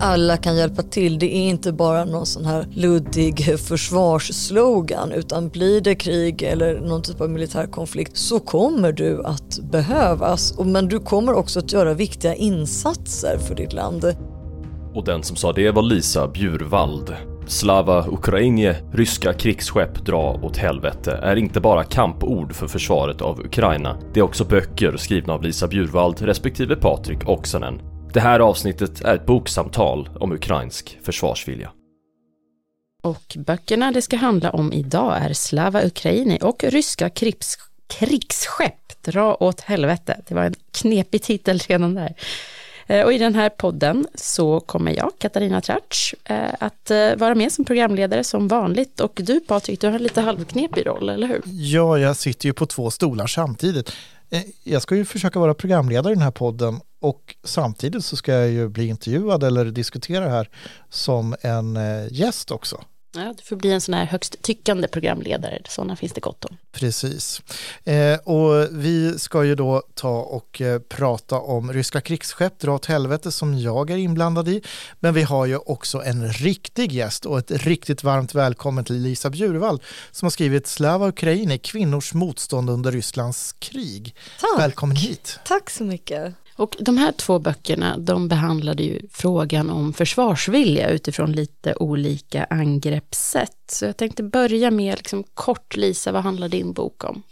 alla kan hjälpa till. Det är inte bara någon sån här luddig försvarsslogan utan blir det krig eller någon typ av militär konflikt så kommer du att behövas. Men du kommer också att göra viktiga insatser för ditt land. Och den som sa det var Lisa Bjurvald. Slava Ukrainie, ryska krigsskepp dra åt helvete, är inte bara kampord för försvaret av Ukraina. Det är också böcker skrivna av Lisa Bjurvald respektive Patrik Oksanen. Det här avsnittet är ett boksamtal om ukrainsk försvarsvilja. Och böckerna det ska handla om idag är Slava Ukraini och ryska krigs krigsskepp dra åt helvete. Det var en knepig titel redan där. Eh, och i den här podden så kommer jag, Katarina Tratsch, eh, att eh, vara med som programledare som vanligt. Och du Patrik, du har en lite halvknepig roll, eller hur? Ja, jag sitter ju på två stolar samtidigt. Jag ska ju försöka vara programledare i den här podden och samtidigt så ska jag ju bli intervjuad eller diskutera här som en gäst också. Ja, du får bli en sån här högst tyckande programledare, sådana finns det gott om. Precis. Eh, och vi ska ju då ta och eh, prata om ryska krigsskepp, dra åt helvete, som jag är inblandad i. Men vi har ju också en riktig gäst och ett riktigt varmt välkommen till Lisa Bjurvall som har skrivit Slava Ukraini, kvinnors motstånd under Rysslands krig. Tack. Välkommen hit. Tack så mycket. Och de här två böckerna, de behandlade ju frågan om försvarsvilja utifrån lite olika angreppssätt. Så jag tänkte börja med liksom kort, Lisa, vad handlar din bok om?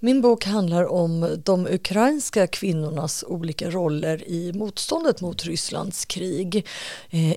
Min bok handlar om de ukrainska kvinnornas olika roller i motståndet mot Rysslands krig. Eh,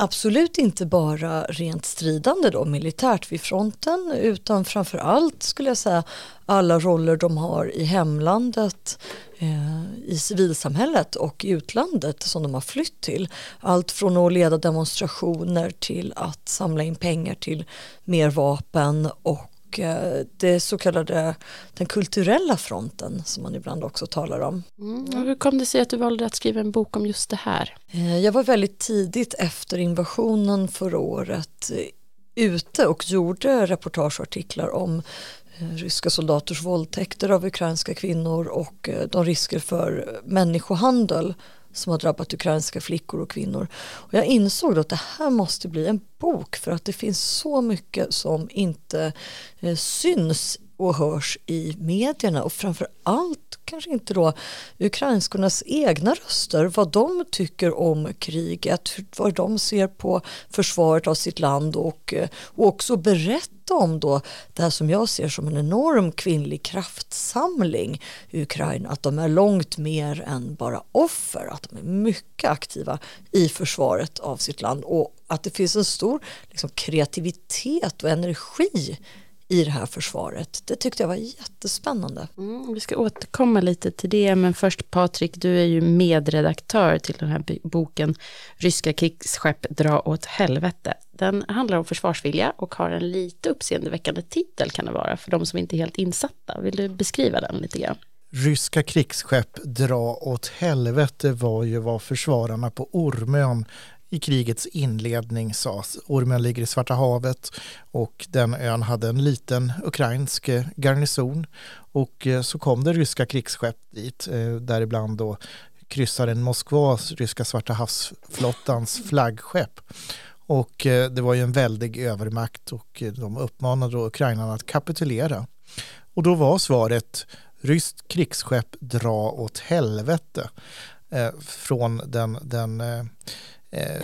Absolut inte bara rent stridande då, militärt vid fronten utan framför allt skulle jag säga alla roller de har i hemlandet, eh, i civilsamhället och i utlandet som de har flytt till. Allt från att leda demonstrationer till att samla in pengar till mer vapen och och eh, det så kallade den kulturella fronten som man ibland också talar om. Mm. Hur kom det sig att du valde att skriva en bok om just det här? Eh, jag var väldigt tidigt efter invasionen förra året eh, ute och gjorde reportageartiklar om ryska soldaters våldtäkter av ukrainska kvinnor och de risker för människohandel som har drabbat ukrainska flickor och kvinnor. Och jag insåg då att det här måste bli en bok för att det finns så mycket som inte eh, syns och hörs i medierna och framför allt kanske inte då ukrainskornas egna röster, vad de tycker om kriget, vad de ser på försvaret av sitt land och, och också berätta om då det här som jag ser som en enorm kvinnlig kraftsamling i Ukraina, att de är långt mer än bara offer, att de är mycket aktiva i försvaret av sitt land och att det finns en stor liksom, kreativitet och energi i det här försvaret. Det tyckte jag var jättespännande. Mm, vi ska återkomma lite till det, men först Patrik, du är ju medredaktör till den här boken Ryska krigsskepp dra åt helvete. Den handlar om försvarsvilja och har en lite uppseendeväckande titel kan det vara för de som inte är helt insatta. Vill du beskriva den lite grann? Ryska krigsskepp dra åt helvete var ju vad försvararna på Ormön i krigets inledning sades. Ormen ligger i Svarta havet och den ön hade en liten ukrainsk eh, garnison och eh, så kom det ryska krigsskepp dit, eh, däribland då kryssaren Moskvas ryska Svarta havsflottans flaggskepp. Och det var ju en väldig övermakt och de uppmanade då ukrainarna att kapitulera. Och då var svaret ryskt krigsskepp dra åt helvete från den, den eh,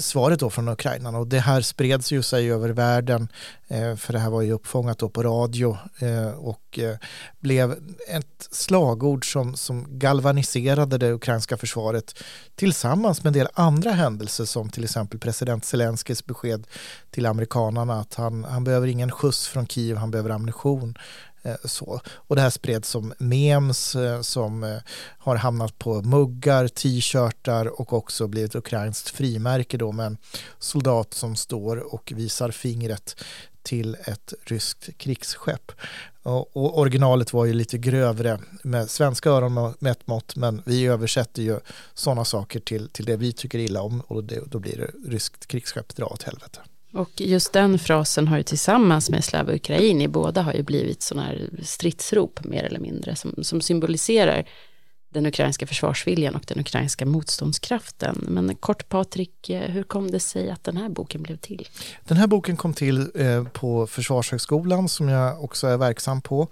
svaret då från Ukraina. och det här spreds ju sig över världen eh, för det här var ju uppfångat då på radio eh, och eh, blev ett slagord som, som galvaniserade det ukrainska försvaret tillsammans med en del andra händelser som till exempel president Zelenskyjs besked till amerikanarna att han, han behöver ingen skjuts från Kiev, han behöver ammunition. Eh, så. Och det här spreds som memes eh, som eh, har hamnat på muggar, t-shirtar och också blivit ukrainskt frimärke då med en soldat som står och visar fingret till ett ryskt krigsskepp. Och, och originalet var ju lite grövre med svenska öron med ett mått men vi översätter ju sådana saker till, till det vi tycker illa om och det, då blir det ryskt krigsskepp dra åt helvete. Och just den frasen har ju tillsammans med Slava Ukraini, båda har ju blivit sådana här stridsrop mer eller mindre som, som symboliserar den ukrainska försvarsviljan och den ukrainska motståndskraften. Men kort Patrik, eh, hur kom det sig att den här boken blev till? Den här boken kom till eh, på Försvarshögskolan som jag också är verksam på.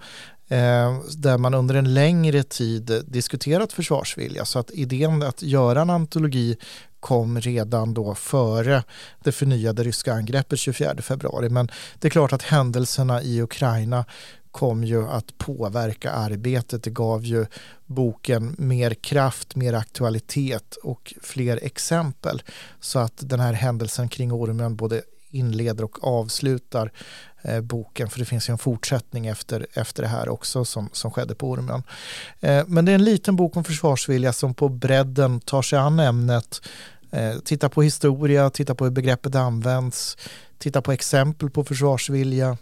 Eh, där man under en längre tid diskuterat försvarsvilja. Så att idén att göra en antologi kom redan då före det förnyade ryska angreppet 24 februari. Men det är klart att händelserna i Ukraina kom ju att påverka arbetet. Det gav ju boken mer kraft, mer aktualitet och fler exempel. Så att den här händelsen kring ormen både inleder och avslutar eh, boken för det finns ju en fortsättning efter, efter det här också som, som skedde på ormen. Eh, men det är en liten bok om försvarsvilja som på bredden tar sig an ämnet, eh, tittar på historia, tittar på hur begreppet används, tittar på exempel på försvarsvilja,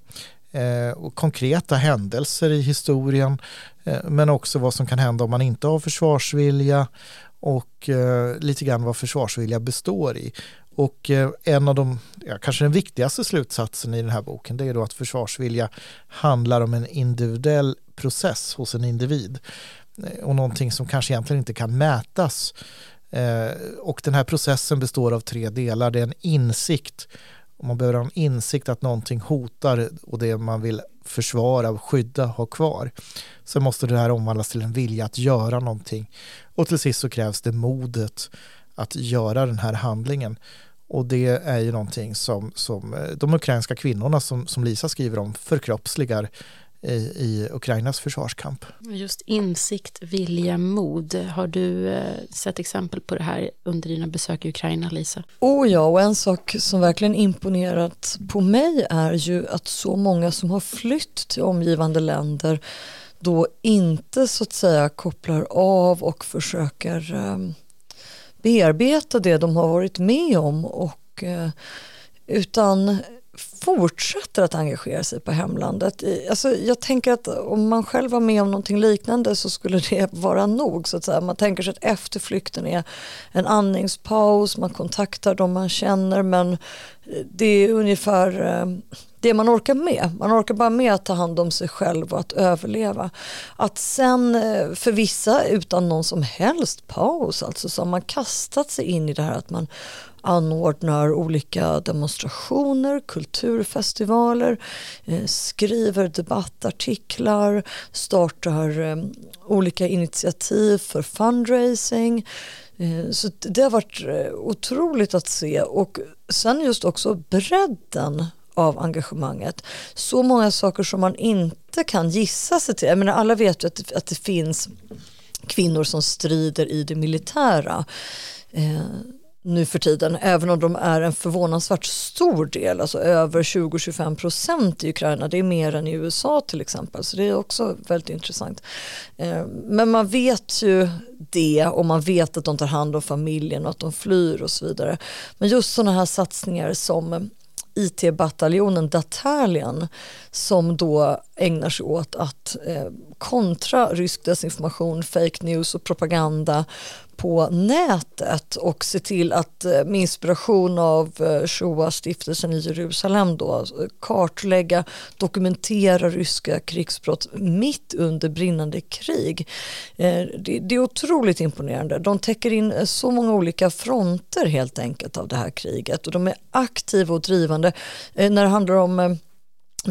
eh, och konkreta händelser i historien eh, men också vad som kan hända om man inte har försvarsvilja och eh, lite grann vad försvarsvilja består i. Och eh, en av de, ja, kanske den viktigaste slutsatsen i den här boken det är då att försvarsvilja handlar om en individuell process hos en individ eh, och någonting som kanske egentligen inte kan mätas. Eh, och den här processen består av tre delar. Det är en insikt man behöver ha en insikt att någonting hotar och det man vill försvara, skydda, ha kvar. Sen måste det här omvandlas till en vilja att göra någonting. Och till sist så krävs det modet att göra den här handlingen. Och det är ju någonting som, som eh, de ukrainska kvinnorna som, som Lisa skriver om förkroppsligar i, i Ukrainas försvarskamp. Just insikt, vilja, mod. Har du eh, sett exempel på det här under dina besök i Ukraina, Lisa? Oh ja, och en sak som verkligen imponerat på mig är ju att så många som har flytt till omgivande länder då inte så att säga kopplar av och försöker eh, bearbeta det de har varit med om och eh, utan fortsätter att engagera sig på hemlandet. Alltså, jag tänker att om man själv var med om någonting liknande så skulle det vara nog. Så att säga. Man tänker sig att efter flykten är en andningspaus, man kontaktar de man känner men det är ungefär eh, det man orkar med. Man orkar bara med att ta hand om sig själv och att överleva. Att sen eh, för vissa utan någon som helst paus, alltså så har man kastat sig in i det här att man anordnar olika demonstrationer, kulturfestivaler, eh, skriver debattartiklar, startar eh, olika initiativ för fundraising. Så det har varit otroligt att se och sen just också bredden av engagemanget. Så många saker som man inte kan gissa sig till. Jag menar, alla vet ju att, att det finns kvinnor som strider i det militära eh, nu för tiden, även om de är en förvånansvärt stor del, alltså över 20-25 procent i Ukraina, det är mer än i USA till exempel, så det är också väldigt intressant. Eh, men man vet ju det och man vet att de tar hand om familjen och att de flyr och så vidare. Men just sådana här satsningar som IT-bataljonen Datalian som då ägnar sig åt att eh, kontra rysk desinformation, fake news och propaganda på nätet och se till att eh, med inspiration av eh, Shoah stiftelsen i Jerusalem då kartlägga, dokumentera ryska krigsbrott mitt under brinnande krig. Eh, det är otroligt imponerande. De täcker in så många olika fronter helt enkelt av det här kriget och de är aktiva och drivande när det handlar om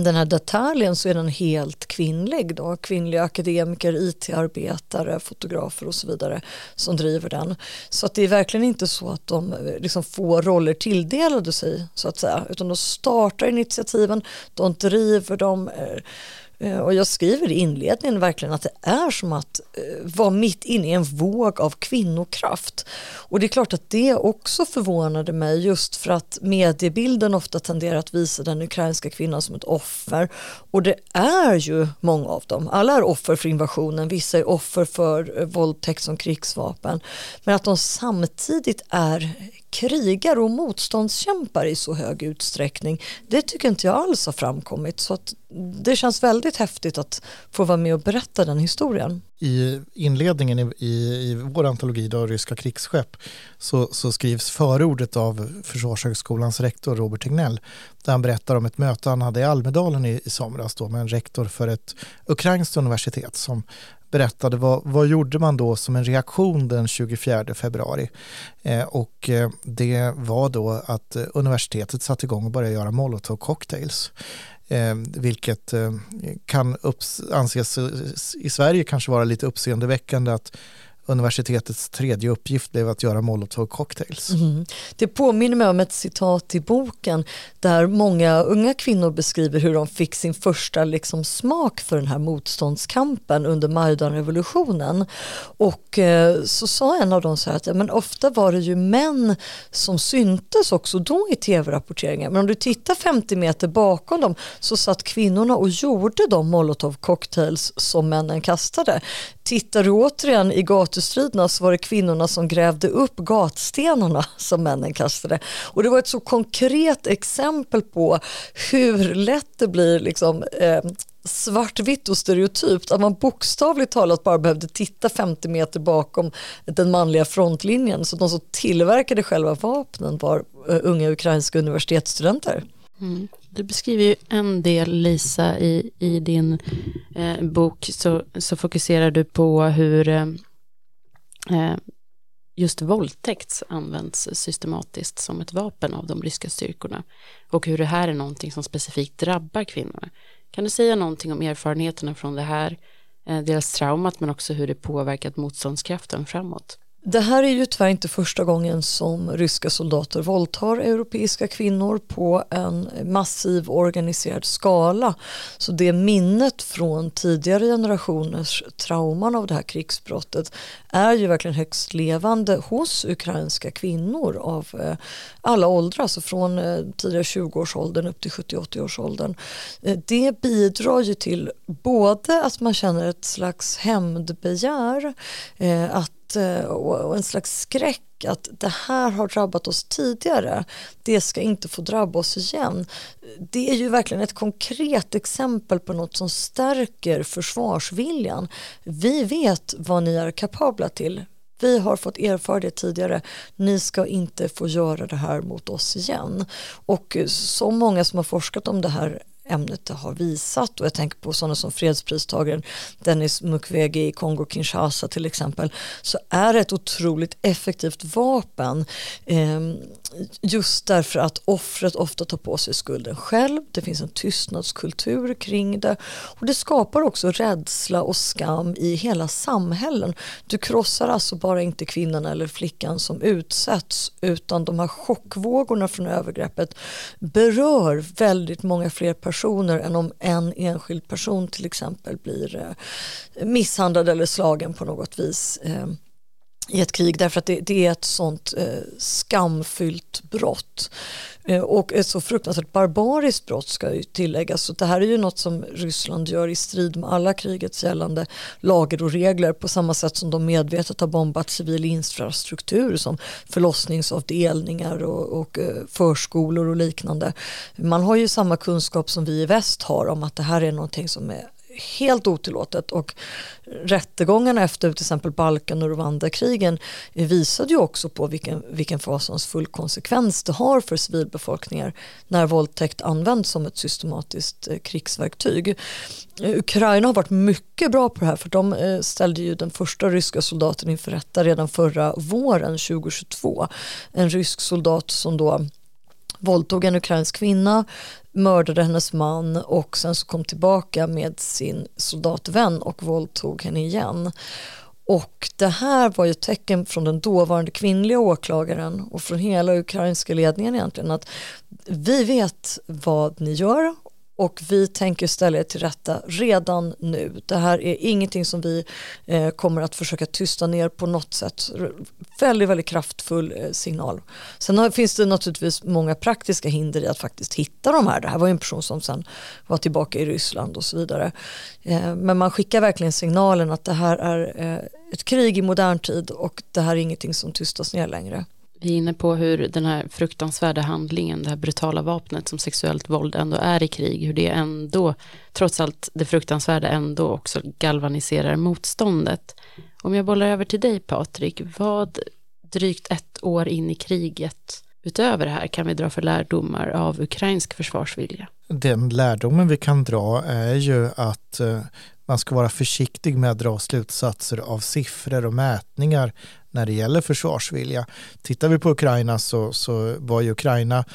den här detaljen så är den helt kvinnlig då, kvinnliga akademiker, IT-arbetare, fotografer och så vidare som driver den. Så att det är verkligen inte så att de eh, liksom får roller tilldelade sig så att säga, utan de startar initiativen, de driver dem Eh, Eh, och jag skriver i inledningen verkligen att det är som att eh, vara mitt inne i en våg av kvinnokraft. Och det är klart att det också förvånade mig just för att mediebilden ofta tenderar att visa den ukrainska kvinnan som ett offer. Och det är ju många av dem. Alla är offer för invasionen, vissa är offer för eh, våldtäkt som krigsvapen. Men att de samtidigt är krigare och motståndskämpar i så hög utsträckning. Det tycker inte jag alls har framkommit. Så att det känns väldigt häftigt att få vara med och berätta den historien. I inledningen i, i, i vår antologi då, Ryska krigsskepp så, så skrivs förordet av Försvarshögskolans rektor Robert Tegnell där han berättar om ett möte han hade i Almedalen i, i somras då, med en rektor för ett ukrainskt universitet som berättade vad, vad gjorde man då som en reaktion den 24 februari. Eh, och eh, det var då att eh, universitetet satte igång och började göra molotovcocktails. Eh, vilket eh, kan anses eh, i Sverige kanske vara lite uppseendeväckande att universitetets tredje uppgift blev att göra molotovcocktails. Mm. Det påminner mig om ett citat i boken där många unga kvinnor beskriver hur de fick sin första liksom, smak för den här motståndskampen under Majdanrevolutionen. Och eh, så sa en av dem så här att ja, men ofta var det ju män som syntes också då i tv-rapporteringen. Men om du tittar 50 meter bakom dem så satt kvinnorna och gjorde de molotovcocktails som männen kastade. Tittar du återigen i gatustriderna så alltså var det kvinnorna som grävde upp gatstenarna som männen kastade. Och det var ett så konkret exempel på hur lätt det blir liksom, eh, svartvitt och stereotypt att man bokstavligt talat bara behövde titta 50 meter bakom den manliga frontlinjen så de som tillverkade själva vapnen var eh, unga ukrainska universitetsstudenter. Mm. Du beskriver ju en del, Lisa, i, i din eh, bok så, så fokuserar du på hur eh, Eh, just våldtäkt används systematiskt som ett vapen av de ryska styrkorna och hur det här är någonting som specifikt drabbar kvinnorna. Kan du säga någonting om erfarenheterna från det här, eh, deras traumat men också hur det påverkat motståndskraften framåt? Det här är ju tyvärr inte första gången som ryska soldater våldtar europeiska kvinnor på en massiv organiserad skala. Så det minnet från tidigare generationers trauman av det här krigsbrottet är ju verkligen högst levande hos ukrainska kvinnor av eh, alla åldrar, alltså från tidiga tidigare 20-årsåldern upp till 70-80-årsåldern. Eh, det bidrar ju till både att man känner ett slags hämndbegär, att Eh, och en slags skräck att det här har drabbat oss tidigare, det ska inte få drabba oss igen. Det är ju verkligen ett konkret exempel på något som stärker försvarsviljan. Vi vet vad ni är kapabla till. Vi har fått erfara det tidigare, ni ska inte få göra det här mot oss igen. Och så många som har forskat om det här ämnet har visat. Och jag tänker på sådana som fredspristagaren Dennis Mukwege i Kongo-Kinshasa till exempel så är det ett otroligt effektivt vapen eh, just därför att offret ofta tar på sig skulden själv, det finns en tystnadskultur kring det. Och det skapar också rädsla och skam i hela samhällen. Du krossar alltså bara inte kvinnan eller flickan som utsätts utan de här chockvågorna från övergreppet berör väldigt många fler personer personer än om en enskild person till exempel blir eh, misshandlad eller slagen på något vis. Eh, i ett krig därför att det, det är ett sånt eh, skamfyllt brott. Eh, och ett så fruktansvärt barbariskt brott ska ju tilläggas. Så det här är ju något som Ryssland gör i strid med alla krigets gällande lagar och regler på samma sätt som de medvetet har bombat civil infrastruktur som förlossningsavdelningar och, och eh, förskolor och liknande. Man har ju samma kunskap som vi i väst har om att det här är någonting som är helt otillåtet och rättegångarna efter till exempel Balkan och Rwanda-krigen visade ju också på vilken, vilken fasansfull konsekvens det har för civilbefolkningar när våldtäkt används som ett systematiskt eh, krigsverktyg. Eh, Ukraina har varit mycket bra på det här för de eh, ställde ju den första ryska soldaten inför rätta redan förra våren 2022. En rysk soldat som då våldtog en ukrainsk kvinna, mördade hennes man och sen så kom tillbaka med sin soldatvän och våldtog henne igen. Och det här var ju ett tecken från den dåvarande kvinnliga åklagaren och från hela ukrainska ledningen egentligen att vi vet vad ni gör och vi tänker ställa er till rätta redan nu. Det här är ingenting som vi eh, kommer att försöka tysta ner på något sätt. Väldigt, väldigt kraftfull eh, signal. Sen har, finns det naturligtvis många praktiska hinder i att faktiskt hitta de här. Det här var ju en person som sen var tillbaka i Ryssland och så vidare. Eh, men man skickar verkligen signalen att det här är eh, ett krig i modern tid och det här är ingenting som tystas ner längre. Vi är inne på hur den här fruktansvärda handlingen, det här brutala vapnet som sexuellt våld ändå är i krig, hur det ändå, trots allt det fruktansvärda ändå också galvaniserar motståndet. Om jag bollar över till dig Patrik, vad drygt ett år in i kriget utöver det här kan vi dra för lärdomar av ukrainsk försvarsvilja? Den lärdomen vi kan dra är ju att eh, man ska vara försiktig med att dra slutsatser av siffror och mätningar när det gäller försvarsvilja. Tittar vi på Ukraina så, så var ju Ukraina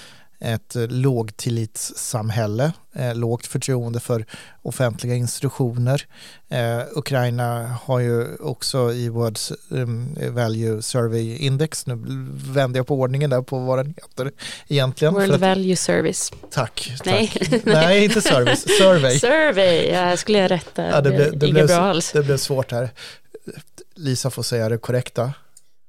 ett lågtillitssamhälle, eh, lågt förtroende för offentliga institutioner. Eh, Ukraina har ju också i World um, Value Survey Index, nu vänder jag på ordningen där på vad den heter egentligen. World att, Value Service. Tack. Nej, Nej inte service, survey. survey, ja, skulle jag rätta. Ja, det, ble, det, blev, det blev svårt här. Lisa får säga det korrekta.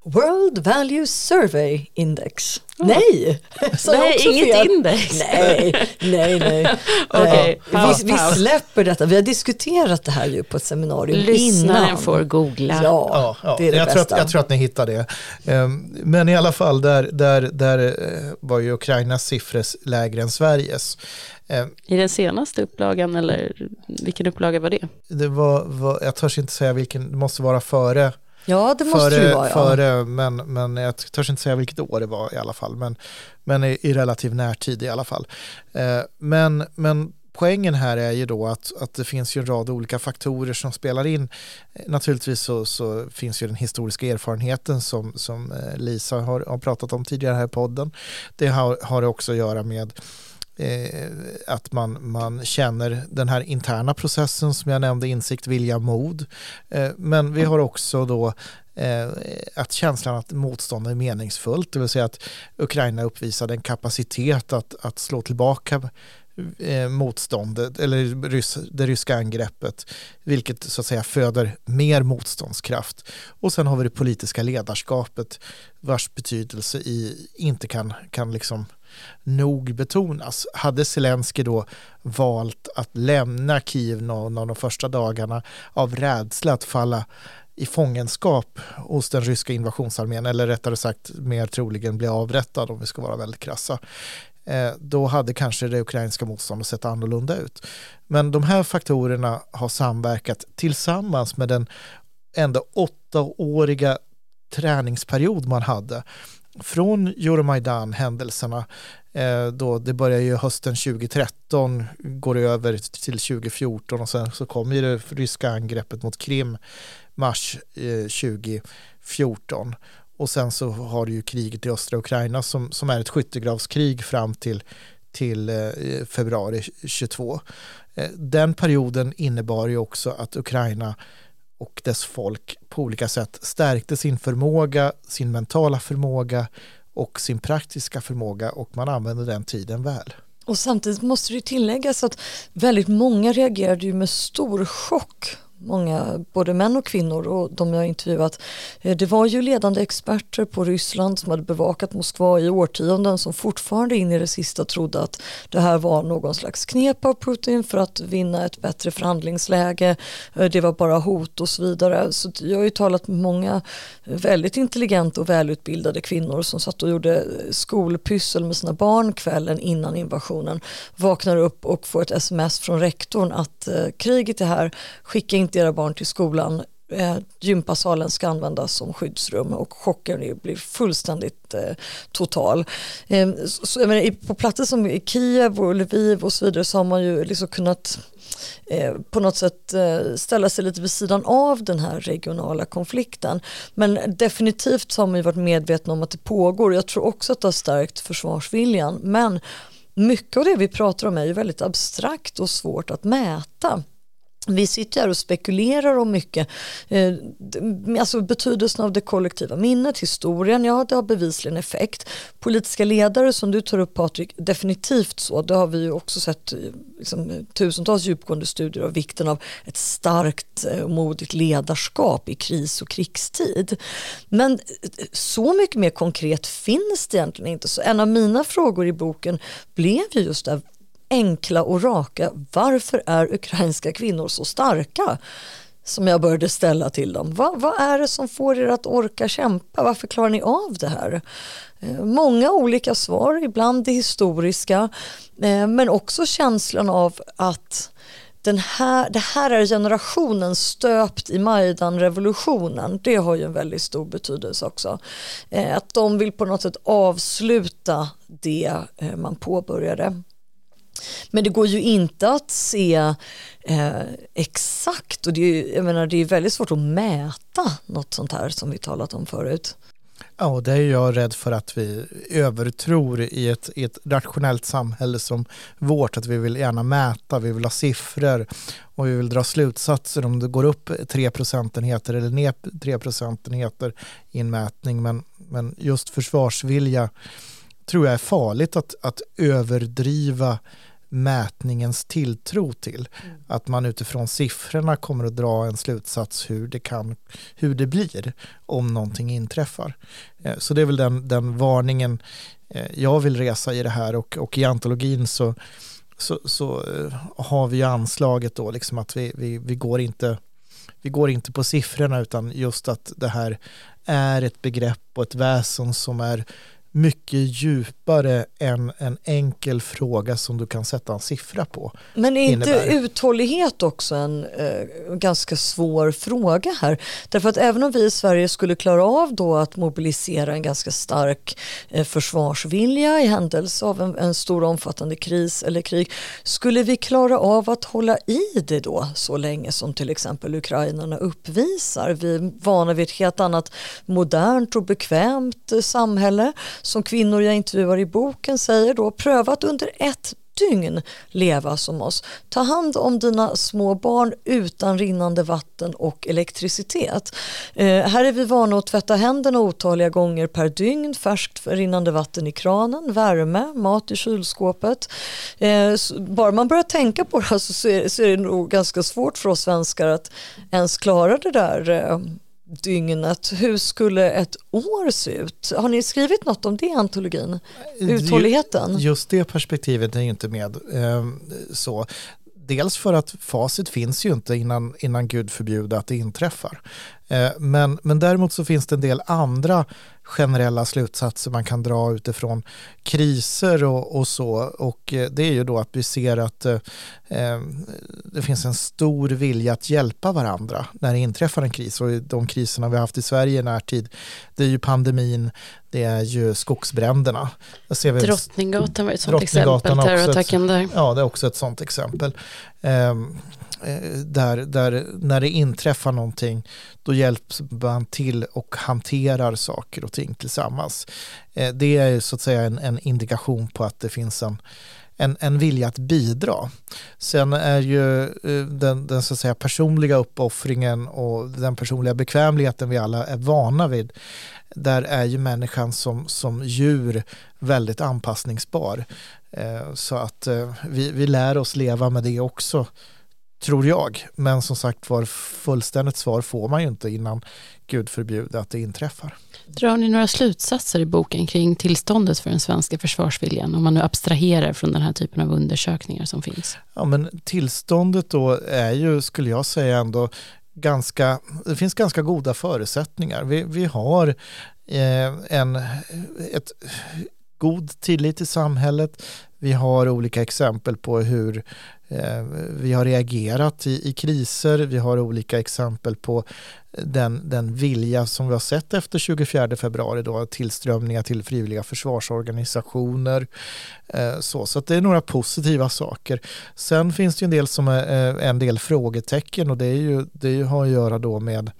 World Value Survey Index. Oh. Nej! nej, inget fel. index. Nej, nej, nej. okay, paus, vi, vi, släpper detta. Vi har diskuterat det här ju på ett seminarium Lyssnaren innan. får googla. Ja, ja, ja. det är det jag bästa. Tror att, jag tror att ni hittar det. Ehm, men i alla fall, där, där, där eh, var ju Ukrainas siffror lägre än Sveriges. Ehm, I den senaste upplagan eller vilken upplaga var det? Det var, var jag törs inte säga vilken, det måste vara före Ja, det måste före, det vara. Ja. Före, men, men jag törs inte säga vilket år det var i alla fall. Men, men i, i relativ närtid i alla fall. Eh, men, men poängen här är ju då att, att det finns ju en rad olika faktorer som spelar in. Eh, naturligtvis så, så finns ju den historiska erfarenheten som, som eh, Lisa har, har pratat om tidigare här i podden. Det har, har också att göra med eh, att man, man känner den här interna processen som jag nämnde, insikt, vilja, mod. Eh, men vi har också då eh, att känslan att motstånd är meningsfullt, det vill säga att Ukraina uppvisade en kapacitet att, att slå tillbaka eh, motståndet eller rys, det ryska angreppet vilket så att säga föder mer motståndskraft. Och sen har vi det politiska ledarskapet vars betydelse i, inte kan, kan liksom nog betonas. Hade Zelensky då valt att lämna Kiev någon av de första dagarna av rädsla att falla i fångenskap hos den ryska invasionsarmén eller rättare sagt mer troligen bli avrättad om vi ska vara väldigt krassa eh, då hade kanske det ukrainska motståndet sett annorlunda ut. Men de här faktorerna har samverkat tillsammans med den ändå åttaåriga träningsperiod man hade från Euromaidan-händelserna eh, då det börjar ju hösten 2013, går över till 2014 och sen så kommer det ryska angreppet mot Krim mars eh, 2014 och sen så har du ju kriget i östra Ukraina som, som är ett skyttegravskrig fram till, till eh, februari 22. Den perioden innebar ju också att Ukraina och dess folk på olika sätt stärkte sin förmåga, sin mentala förmåga och sin praktiska förmåga och man använde den tiden väl. Och samtidigt måste det tilläggas att väldigt många reagerade ju med stor chock många, både män och kvinnor och de jag intervjuat. Eh, det var ju ledande experter på Ryssland som hade bevakat Moskva i årtionden som fortfarande in i det sista trodde att det här var någon slags knep av Putin för att vinna ett bättre förhandlingsläge. Eh, det var bara hot och så vidare. Så jag har ju talat med många eh, väldigt intelligenta och välutbildade kvinnor som satt och gjorde skolpyssel med sina barn kvällen innan invasionen. Vaknar upp och får ett sms från rektorn att kriget är här, skicka inte era barn till skolan eh, gympasalen ska användas som skyddsrum och chocken blir fullständigt eh, total. Eh, så, menar, på platser som Kiev och Lviv och så vidare så har man ju liksom kunnat eh, på något sätt eh, ställa sig lite vid sidan av den här regionala konflikten. Men definitivt så har man ju varit medvetna om att det pågår. Jag tror också att det har stärkt försvarsviljan. Men mycket av det vi pratar om är ju väldigt abstrakt och svårt att mäta. Vi sitter här och spekulerar om mycket. Eh, alltså betydelsen av det kollektiva minnet, historien, ja det har bevisligen effekt. Politiska ledare som du tar upp Patrik, definitivt så. Det har vi ju också sett eh, liksom, tusentals djupgående studier av vikten av ett starkt eh, och modigt ledarskap i kris och krigstid. Men eh, så mycket mer konkret finns det egentligen inte. Så en av mina frågor i boken blev ju just det enkla och raka. Varför är ukrainska kvinnor så starka? Som jag började ställa till dem. Va, vad är det som får er att orka kämpa? Varför klarar ni av det här? Eh, många olika svar, ibland det historiska eh, men också känslan av att den här, det här är generationen stöpt i Majdan-revolutionen. Det har ju en väldigt stor betydelse också. Eh, att de vill på något sätt avsluta det man påbörjade. Men det går ju inte att se eh, exakt och det är, jag menar, det är väldigt svårt att mäta något sånt här som vi talat om förut. Ja, och det är jag rädd för att vi övertror i ett, i ett rationellt samhälle som vårt, att vi vill gärna mäta, vi vill ha siffror och vi vill dra slutsatser om det går upp 3 procentenheter eller ner 3 procentenheter i en mätning. Men, men just försvarsvilja tror jag är farligt att, att överdriva mätningens tilltro till. Mm. Att man utifrån siffrorna kommer att dra en slutsats hur det, kan, hur det blir om någonting inträffar. Eh, så det är väl den, den varningen eh, jag vill resa i det här och, och i antologin så, så, så eh, har vi anslaget då liksom att vi, vi, vi, går inte, vi går inte på siffrorna utan just att det här är ett begrepp och ett väsen som är mycket djupare än en enkel fråga som du kan sätta en siffra på. Men är inte innebär. uthållighet också en eh, ganska svår fråga här? Därför att även om vi i Sverige skulle klara av då att mobilisera en ganska stark eh, försvarsvilja i händelse av en, en stor omfattande kris eller krig, skulle vi klara av att hålla i det då så länge som till exempel ukrainarna uppvisar? Vi är vana vid ett helt annat modernt och bekvämt eh, samhälle som kvinnor jag intervjuar i boken säger då, prövat under ett dygn leva som oss. Ta hand om dina små barn utan rinnande vatten och elektricitet. Eh, här är vi vana att tvätta händerna otaliga gånger per dygn, färskt rinnande vatten i kranen, värme, mat i kylskåpet. Eh, bara man börjar tänka på det så är, så är det nog ganska svårt för oss svenskar att ens klara det där eh, dygnet. Hur skulle ett år se ut? Har ni skrivit något om det i antologin? Uthålligheten? Just det perspektivet är ju inte med. Ehm, så. Dels för att facit finns ju inte innan, innan Gud förbjuder att det inträffar. Eh, men, men däremot så finns det en del andra generella slutsatser man kan dra utifrån kriser och, och så. Och eh, det är ju då att vi ser att eh, eh, det finns en stor vilja att hjälpa varandra när det inträffar en kris. Och de kriserna vi har haft i Sverige i närtid, det är ju pandemin, det är ju skogsbränderna. Ser vi, Drottninggatan var ett sånt exempel, terrorattacken där. Ja, det är också ett sånt exempel. Eh, Eh, där, där när det inträffar någonting då hjälps man till och hanterar saker och ting tillsammans. Eh, det är så att säga en, en indikation på att det finns en, en, en vilja att bidra. Sen är ju eh, den, den så att säga personliga uppoffringen och den personliga bekvämligheten vi alla är vana vid där är ju människan som, som djur väldigt anpassningsbar. Så att vi, vi lär oss leva med det också Tror jag. Men som sagt var, fullständigt svar får man ju inte innan Gud förbjuder att det inträffar. Drar ni några slutsatser i boken kring tillståndet för den svenska försvarsviljan om man nu abstraherar från den här typen av undersökningar som finns? Ja, men tillståndet då är ju, skulle jag säga ändå, ganska, det finns ganska goda förutsättningar. Vi, vi har eh, en, ett god tillit i samhället. Vi har olika exempel på hur Eh, vi har reagerat i, i, kriser, vi har olika exempel på den, den vilja som vi har sett efter 24 februari, då, tillströmningar till frivilliga försvarsorganisationer. Eh, så så det är några positiva saker. Sen finns det en del, som är, eh, en del frågetecken och det, är ju, det har att göra då med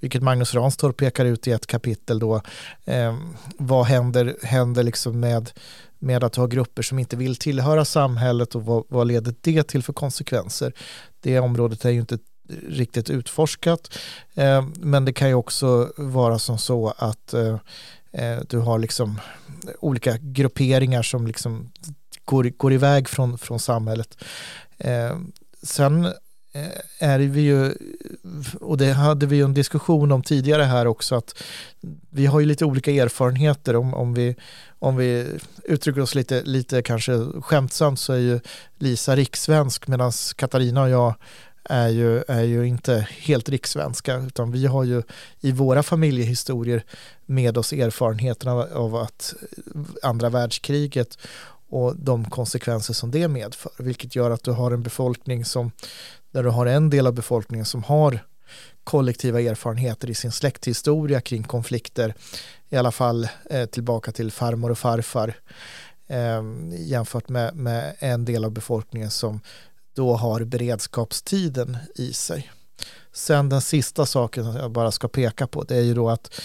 vilket Magnus Ranstorp pekar ut i ett kapitel då, eh, vad händer, händer liksom med med att ha grupper som inte vill tillhöra samhället och vad, vad leder det till för konsekvenser? Det området är ju inte riktigt utforskat eh, men det kan ju också vara som så att eh, eh du har liksom olika grupperingar som liksom går, går iväg från, från samhället. Eh, sen eh, är vi ju, och det hade vi ju en diskussion om tidigare här också, att vi har ju lite olika erfarenheter om, om vi om vi uttrycker oss lite, lite kanske skämtsamt så är ju Lisa rikssvensk medan Katarina och jag är ju, är ju inte helt rikssvenska utan vi har ju i våra familjehistorier med oss erfarenheterna av att andra världskriget och de konsekvenser som det medför vilket gör att du har en befolkning som där du har en del av befolkningen som har kollektiva erfarenheter i sin släkthistoria kring konflikter i alla fall eh, tillbaka till farmor och farfar eh, jämfört med, med en del av befolkningen som då har beredskapstiden i sig. Sen den sista saken jag bara ska peka på det är ju då att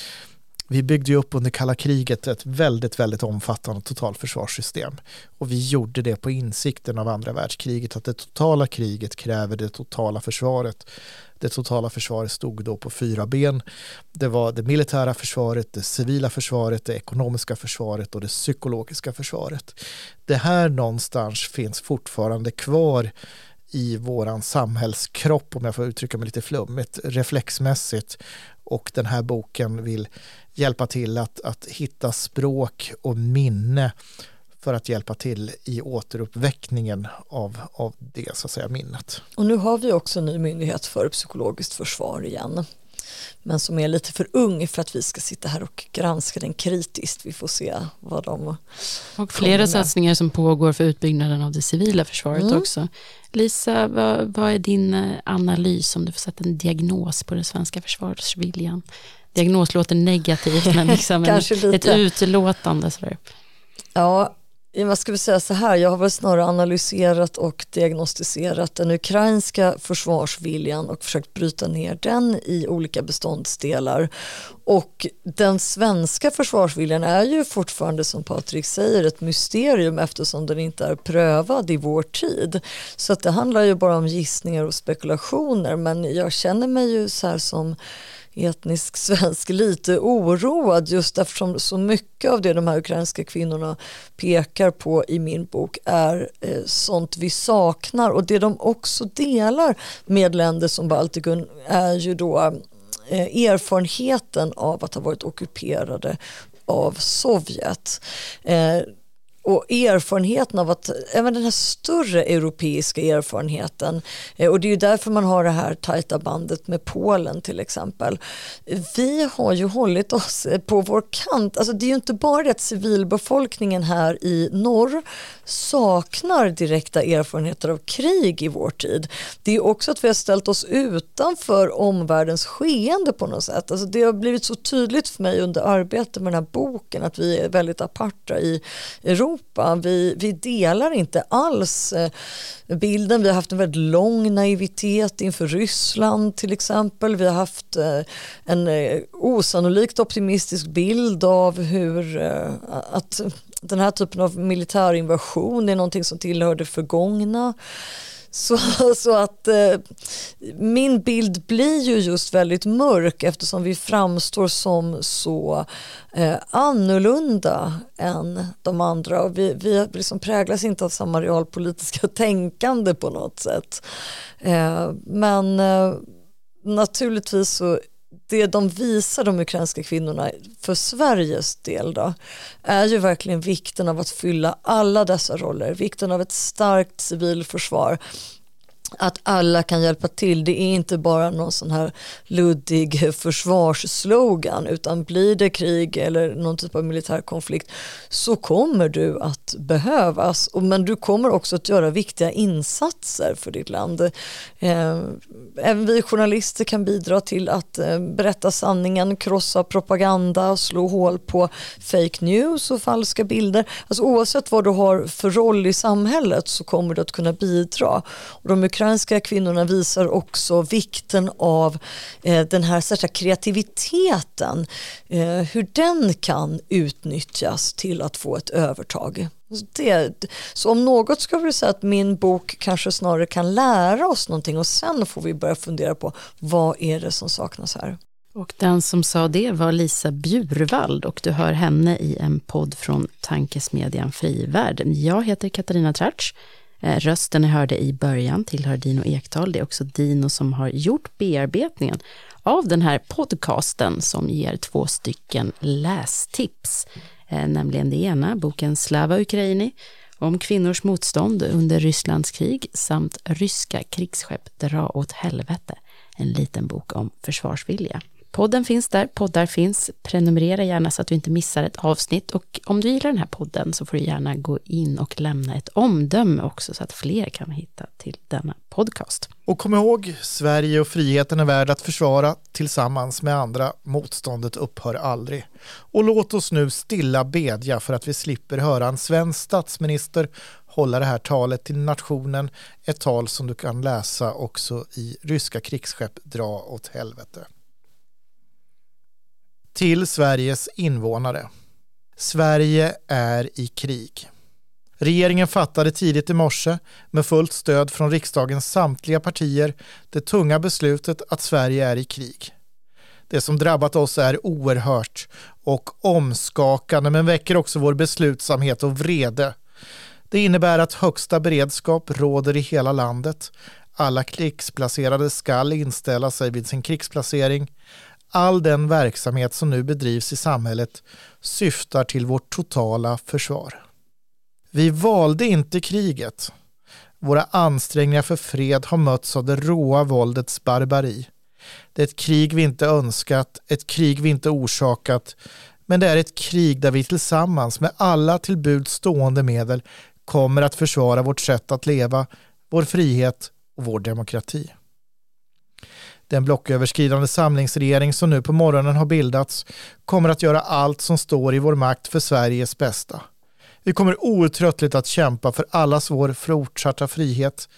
vi byggde ju upp under kalla kriget ett väldigt, väldigt omfattande totalförsvarssystem. Och vi gjorde det på insikten av andra världskriget att det totala kriget kräver det totala försvaret. Det totala försvaret stod då på fyra ben. Det var det militära försvaret, det civila försvaret, det ekonomiska försvaret och det psykologiska försvaret. Det här någonstans finns fortfarande kvar i våran samhällskropp, om jag får uttrycka mig lite flummigt, reflexmässigt. Och den här boken vill hjälpa till att, att hitta språk och minne för att hjälpa till i återuppväckningen av, av det så att säga, minnet. Och nu har vi också en ny myndighet för psykologiskt försvar igen men som är lite för ung för att vi ska sitta här och granska den kritiskt. Vi får se vad de Och flera satsningar som pågår för utbyggnaden av det civila försvaret mm. också. Lisa, vad, vad, är din eh, analys om du får sätta en diagnos på den svenska försvarsviljan? Diagnos låter negativt men liksom en, ett utlåtande. Sådär. Ja, jag ska säga så här, jag har väl snarare analyserat och diagnostiserat den ukrainska försvarsviljan och försökt bryta ner den i olika beståndsdelar. Och den svenska försvarsviljan är ju fortfarande som Patrik säger ett mysterium eftersom den inte är prövad i vår tid. Så att det handlar ju bara om gissningar och spekulationer men jag känner mig ju så här som etnisk svensk lite oroad just eftersom så mycket av det de här ukrainska kvinnorna pekar på i min bok är eh, sånt vi saknar och det de också delar med länder som Baltikum är ju då eh, erfarenheten av att ha varit ockuperade av Sovjet. Eh, och erfarenheten av att, även den här större europeiska erfarenheten eh, och det är ju därför man har det här tajta bandet med Polen till exempel. Vi har ju hållit oss eh, på vår kant, alltså det är ju inte bara det att civilbefolkningen här i norr saknar direkta erfarenheter av krig i vår tid. Det är också att vi har ställt oss utanför omvärldens skeende på något sätt. Alltså det har blivit så tydligt för mig under arbetet med den här boken att vi är väldigt aparta i Europa. Vi, vi delar inte alls eh, bilden. Vi har haft en väldigt lång naivitet inför Ryssland till exempel. Vi har haft eh, en eh, osannolikt optimistisk bild av hur att den här typen av militärinvasion är någonting som tillhör det förgångna. Så, så att eh, min bild blir ju just väldigt mörk eftersom vi framstår som så eh, annorlunda än de andra och vi, vi liksom präglas inte av samma realpolitiska tänkande på något sätt. Eh, men eh, naturligtvis så det de visar de ukrainska kvinnorna för Sveriges del då, är ju verkligen vikten av att fylla alla dessa roller, vikten av ett starkt civilförsvar att alla kan hjälpa till. Det är inte bara någon sån här luddig försvarsslogan utan blir det krig eller någon typ av militär konflikt så kommer du att behövas. Men du kommer också att göra viktiga insatser för ditt land. Eh, även vi journalister kan bidra till att eh, berätta sanningen, krossa propaganda, slå hål på fake news och falska bilder. Alltså oavsett vad du har för roll i samhället så kommer du att kunna bidra. Och de ukrainska kvinnorna visar också vikten av eh, den här särskilda kreativiteten, eh, hur den kan utnyttjas till att få ett övertag. Det, så om något ska vi säga att min bok kanske snarare kan lära oss någonting och sen får vi börja fundera på vad är det som saknas här. Och den som sa det var Lisa Bjurvald och du hör henne i en podd från tankesmedjan Frivärd. Jag heter Katarina Tratsch Eh, rösten ni hörde i början tillhör Dino Ektal. Det är också Dino som har gjort bearbetningen av den här podcasten som ger två stycken lästips. Eh, nämligen det ena, boken Slava Ukraini om kvinnors motstånd under Rysslands krig samt ryska krigsskepp dra åt helvete. En liten bok om försvarsvilja. Podden finns där, poddar finns. Prenumerera gärna så att du inte missar ett avsnitt och om du gillar den här podden så får du gärna gå in och lämna ett omdöme också så att fler kan hitta till denna podcast. Och kom ihåg, Sverige och friheten är värd att försvara tillsammans med andra. Motståndet upphör aldrig. Och låt oss nu stilla bedja för att vi slipper höra en svensk statsminister hålla det här talet till nationen. Ett tal som du kan läsa också i ryska krigsskepp Dra åt helvete till Sveriges invånare. Sverige är i krig. Regeringen fattade tidigt i morse med fullt stöd från riksdagens samtliga partier det tunga beslutet att Sverige är i krig. Det som drabbat oss är oerhört och omskakande men väcker också vår beslutsamhet och vrede. Det innebär att högsta beredskap råder i hela landet. Alla krigsplacerade skall inställa sig vid sin krigsplacering all den verksamhet som nu bedrivs i samhället syftar till vårt totala försvar. Vi valde inte kriget. Våra ansträngningar för fred har mötts av det råa våldets barbari. Det är ett krig vi inte önskat, ett krig vi inte orsakat, men det är ett krig där vi tillsammans med alla till bud stående medel kommer att försvara vårt sätt att leva, vår frihet och vår demokrati. Den blocköverskridande samlingsregering som nu på morgonen har bildats kommer att göra allt som står i vår makt för Sveriges bästa. Vi kommer outtröttligt att kämpa för allas vår fortsatta frihet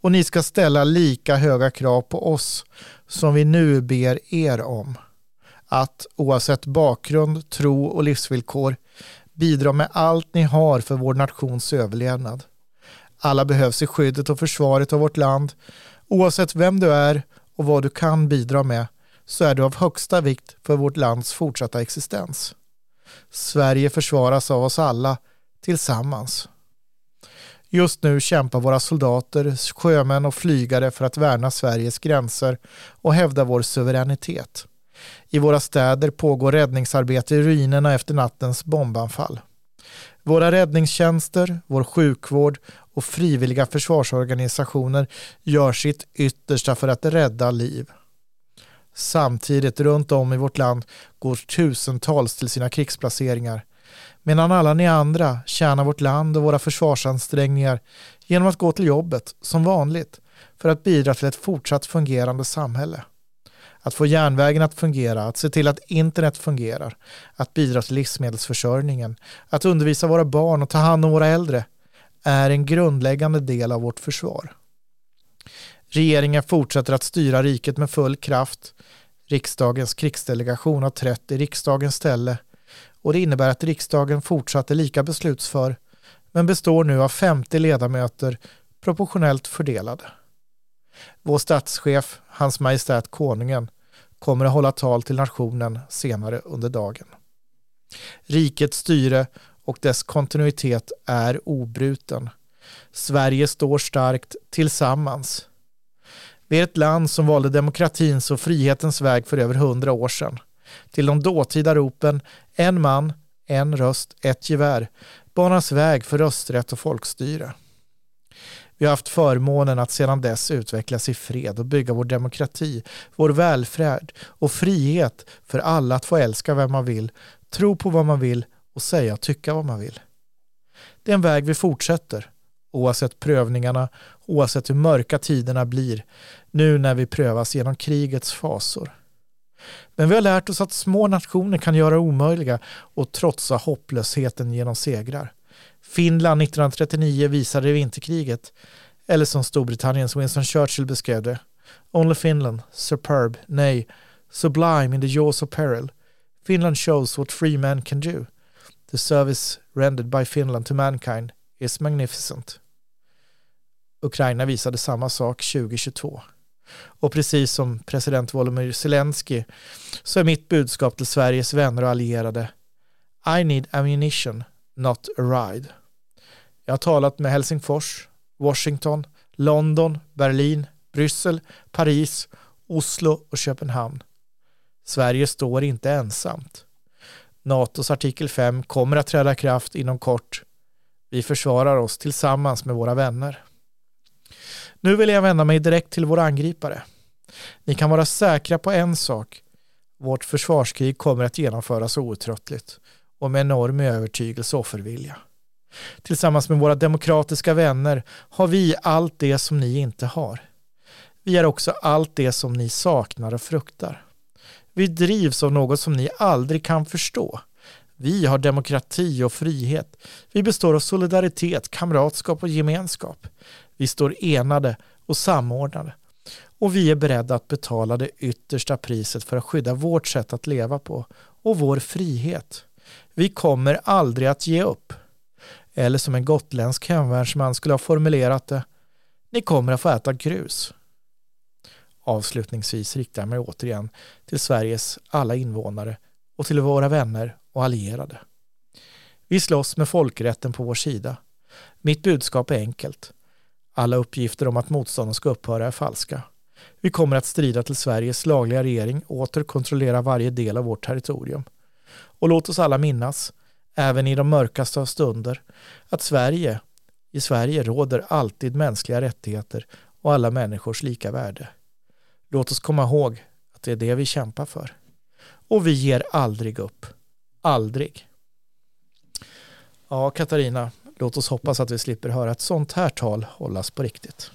och ni ska ställa lika höga krav på oss som vi nu ber er om. Att oavsett bakgrund, tro och livsvillkor bidra med allt ni har för vår nations överlevnad. Alla behövs i skyddet och försvaret av vårt land. Oavsett vem du är och vad du kan bidra med så är du av högsta vikt för vårt lands fortsatta existens. Sverige försvaras av oss alla tillsammans. Just nu kämpar våra soldater, sjömän och flygare för att värna Sveriges gränser och hävda vår suveränitet. I våra städer pågår räddningsarbete i ruinerna efter nattens bombanfall. Våra räddningstjänster, vår sjukvård och frivilliga försvarsorganisationer gör sitt yttersta för att rädda liv. Samtidigt runt om i vårt land går tusentals till sina krigsplaceringar medan alla ni andra tjänar vårt land och våra försvarsansträngningar genom att gå till jobbet som vanligt för att bidra till ett fortsatt fungerande samhälle. Att få järnvägen att fungera, att se till att internet fungerar, att bidra till livsmedelsförsörjningen, att undervisa våra barn och ta hand om våra äldre är en grundläggande del av vårt försvar. Regeringen fortsätter att styra riket med full kraft. Riksdagens krigsdelegation har trätt i riksdagens ställe och det innebär att riksdagen fortsatt är lika beslutsför men består nu av 50 ledamöter proportionellt fördelade. Vår statschef, Hans Majestät Konungen, kommer att hålla tal till nationen senare under dagen. Rikets styre och dess kontinuitet är obruten. Sverige står starkt tillsammans. Vi är ett land som valde demokratins och frihetens väg för över hundra år sedan. Till de dåtida ropen en man, en röst, ett gevär banas väg för rösträtt och folkstyre. Vi har haft förmånen att sedan dess utvecklas i fred och bygga vår demokrati, vår välfärd och frihet för alla att få älska vem man vill, tro på vad man vill och säga och tycka vad man vill. Det är en väg vi fortsätter, oavsett prövningarna, oavsett hur mörka tiderna blir, nu när vi prövas genom krigets fasor. Men vi har lärt oss att små nationer kan göra omöjliga och trotsa hopplösheten genom segrar. Finland 1939 visade vinterkriget, eller som Storbritanniens Winston Churchill beskrev det, Only Finland, superb, nej, sublime in the jaws of peril. Finland shows what free men can do. The service rendered by Finland to mankind is magnificent. Ukraina visade samma sak 2022. Och precis som president Volodymyr Zelensky så är mitt budskap till Sveriges vänner och allierade I need ammunition, not a ride. Jag har talat med Helsingfors, Washington, London, Berlin, Bryssel, Paris, Oslo och Köpenhamn. Sverige står inte ensamt. NATOs artikel 5 kommer att träda kraft inom kort. Vi försvarar oss tillsammans med våra vänner. Nu vill jag vända mig direkt till våra angripare. Ni kan vara säkra på en sak. Vårt försvarskrig kommer att genomföras outtröttligt och med enorm övertygelse och offervilja. Tillsammans med våra demokratiska vänner har vi allt det som ni inte har. Vi är också allt det som ni saknar och fruktar. Vi drivs av något som ni aldrig kan förstå. Vi har demokrati och frihet. Vi består av solidaritet, kamratskap och gemenskap. Vi står enade och samordnade. Och vi är beredda att betala det yttersta priset för att skydda vårt sätt att leva på och vår frihet. Vi kommer aldrig att ge upp. Eller som en gotländsk hemvärnsman skulle ha formulerat det, ni kommer att få äta grus. Avslutningsvis riktar jag mig återigen till Sveriges alla invånare och till våra vänner och allierade. Vi slåss med folkrätten på vår sida. Mitt budskap är enkelt. Alla uppgifter om att motståndet ska upphöra är falska. Vi kommer att strida till Sveriges lagliga regering åter kontrollerar varje del av vårt territorium. Och låt oss alla minnas, även i de mörkaste av stunder, att Sverige, i Sverige råder alltid mänskliga rättigheter och alla människors lika värde. Låt oss komma ihåg att det är det vi kämpar för. Och vi ger aldrig upp. Aldrig. Ja, Katarina, låt oss hoppas att vi slipper höra ett sånt här tal hållas på riktigt.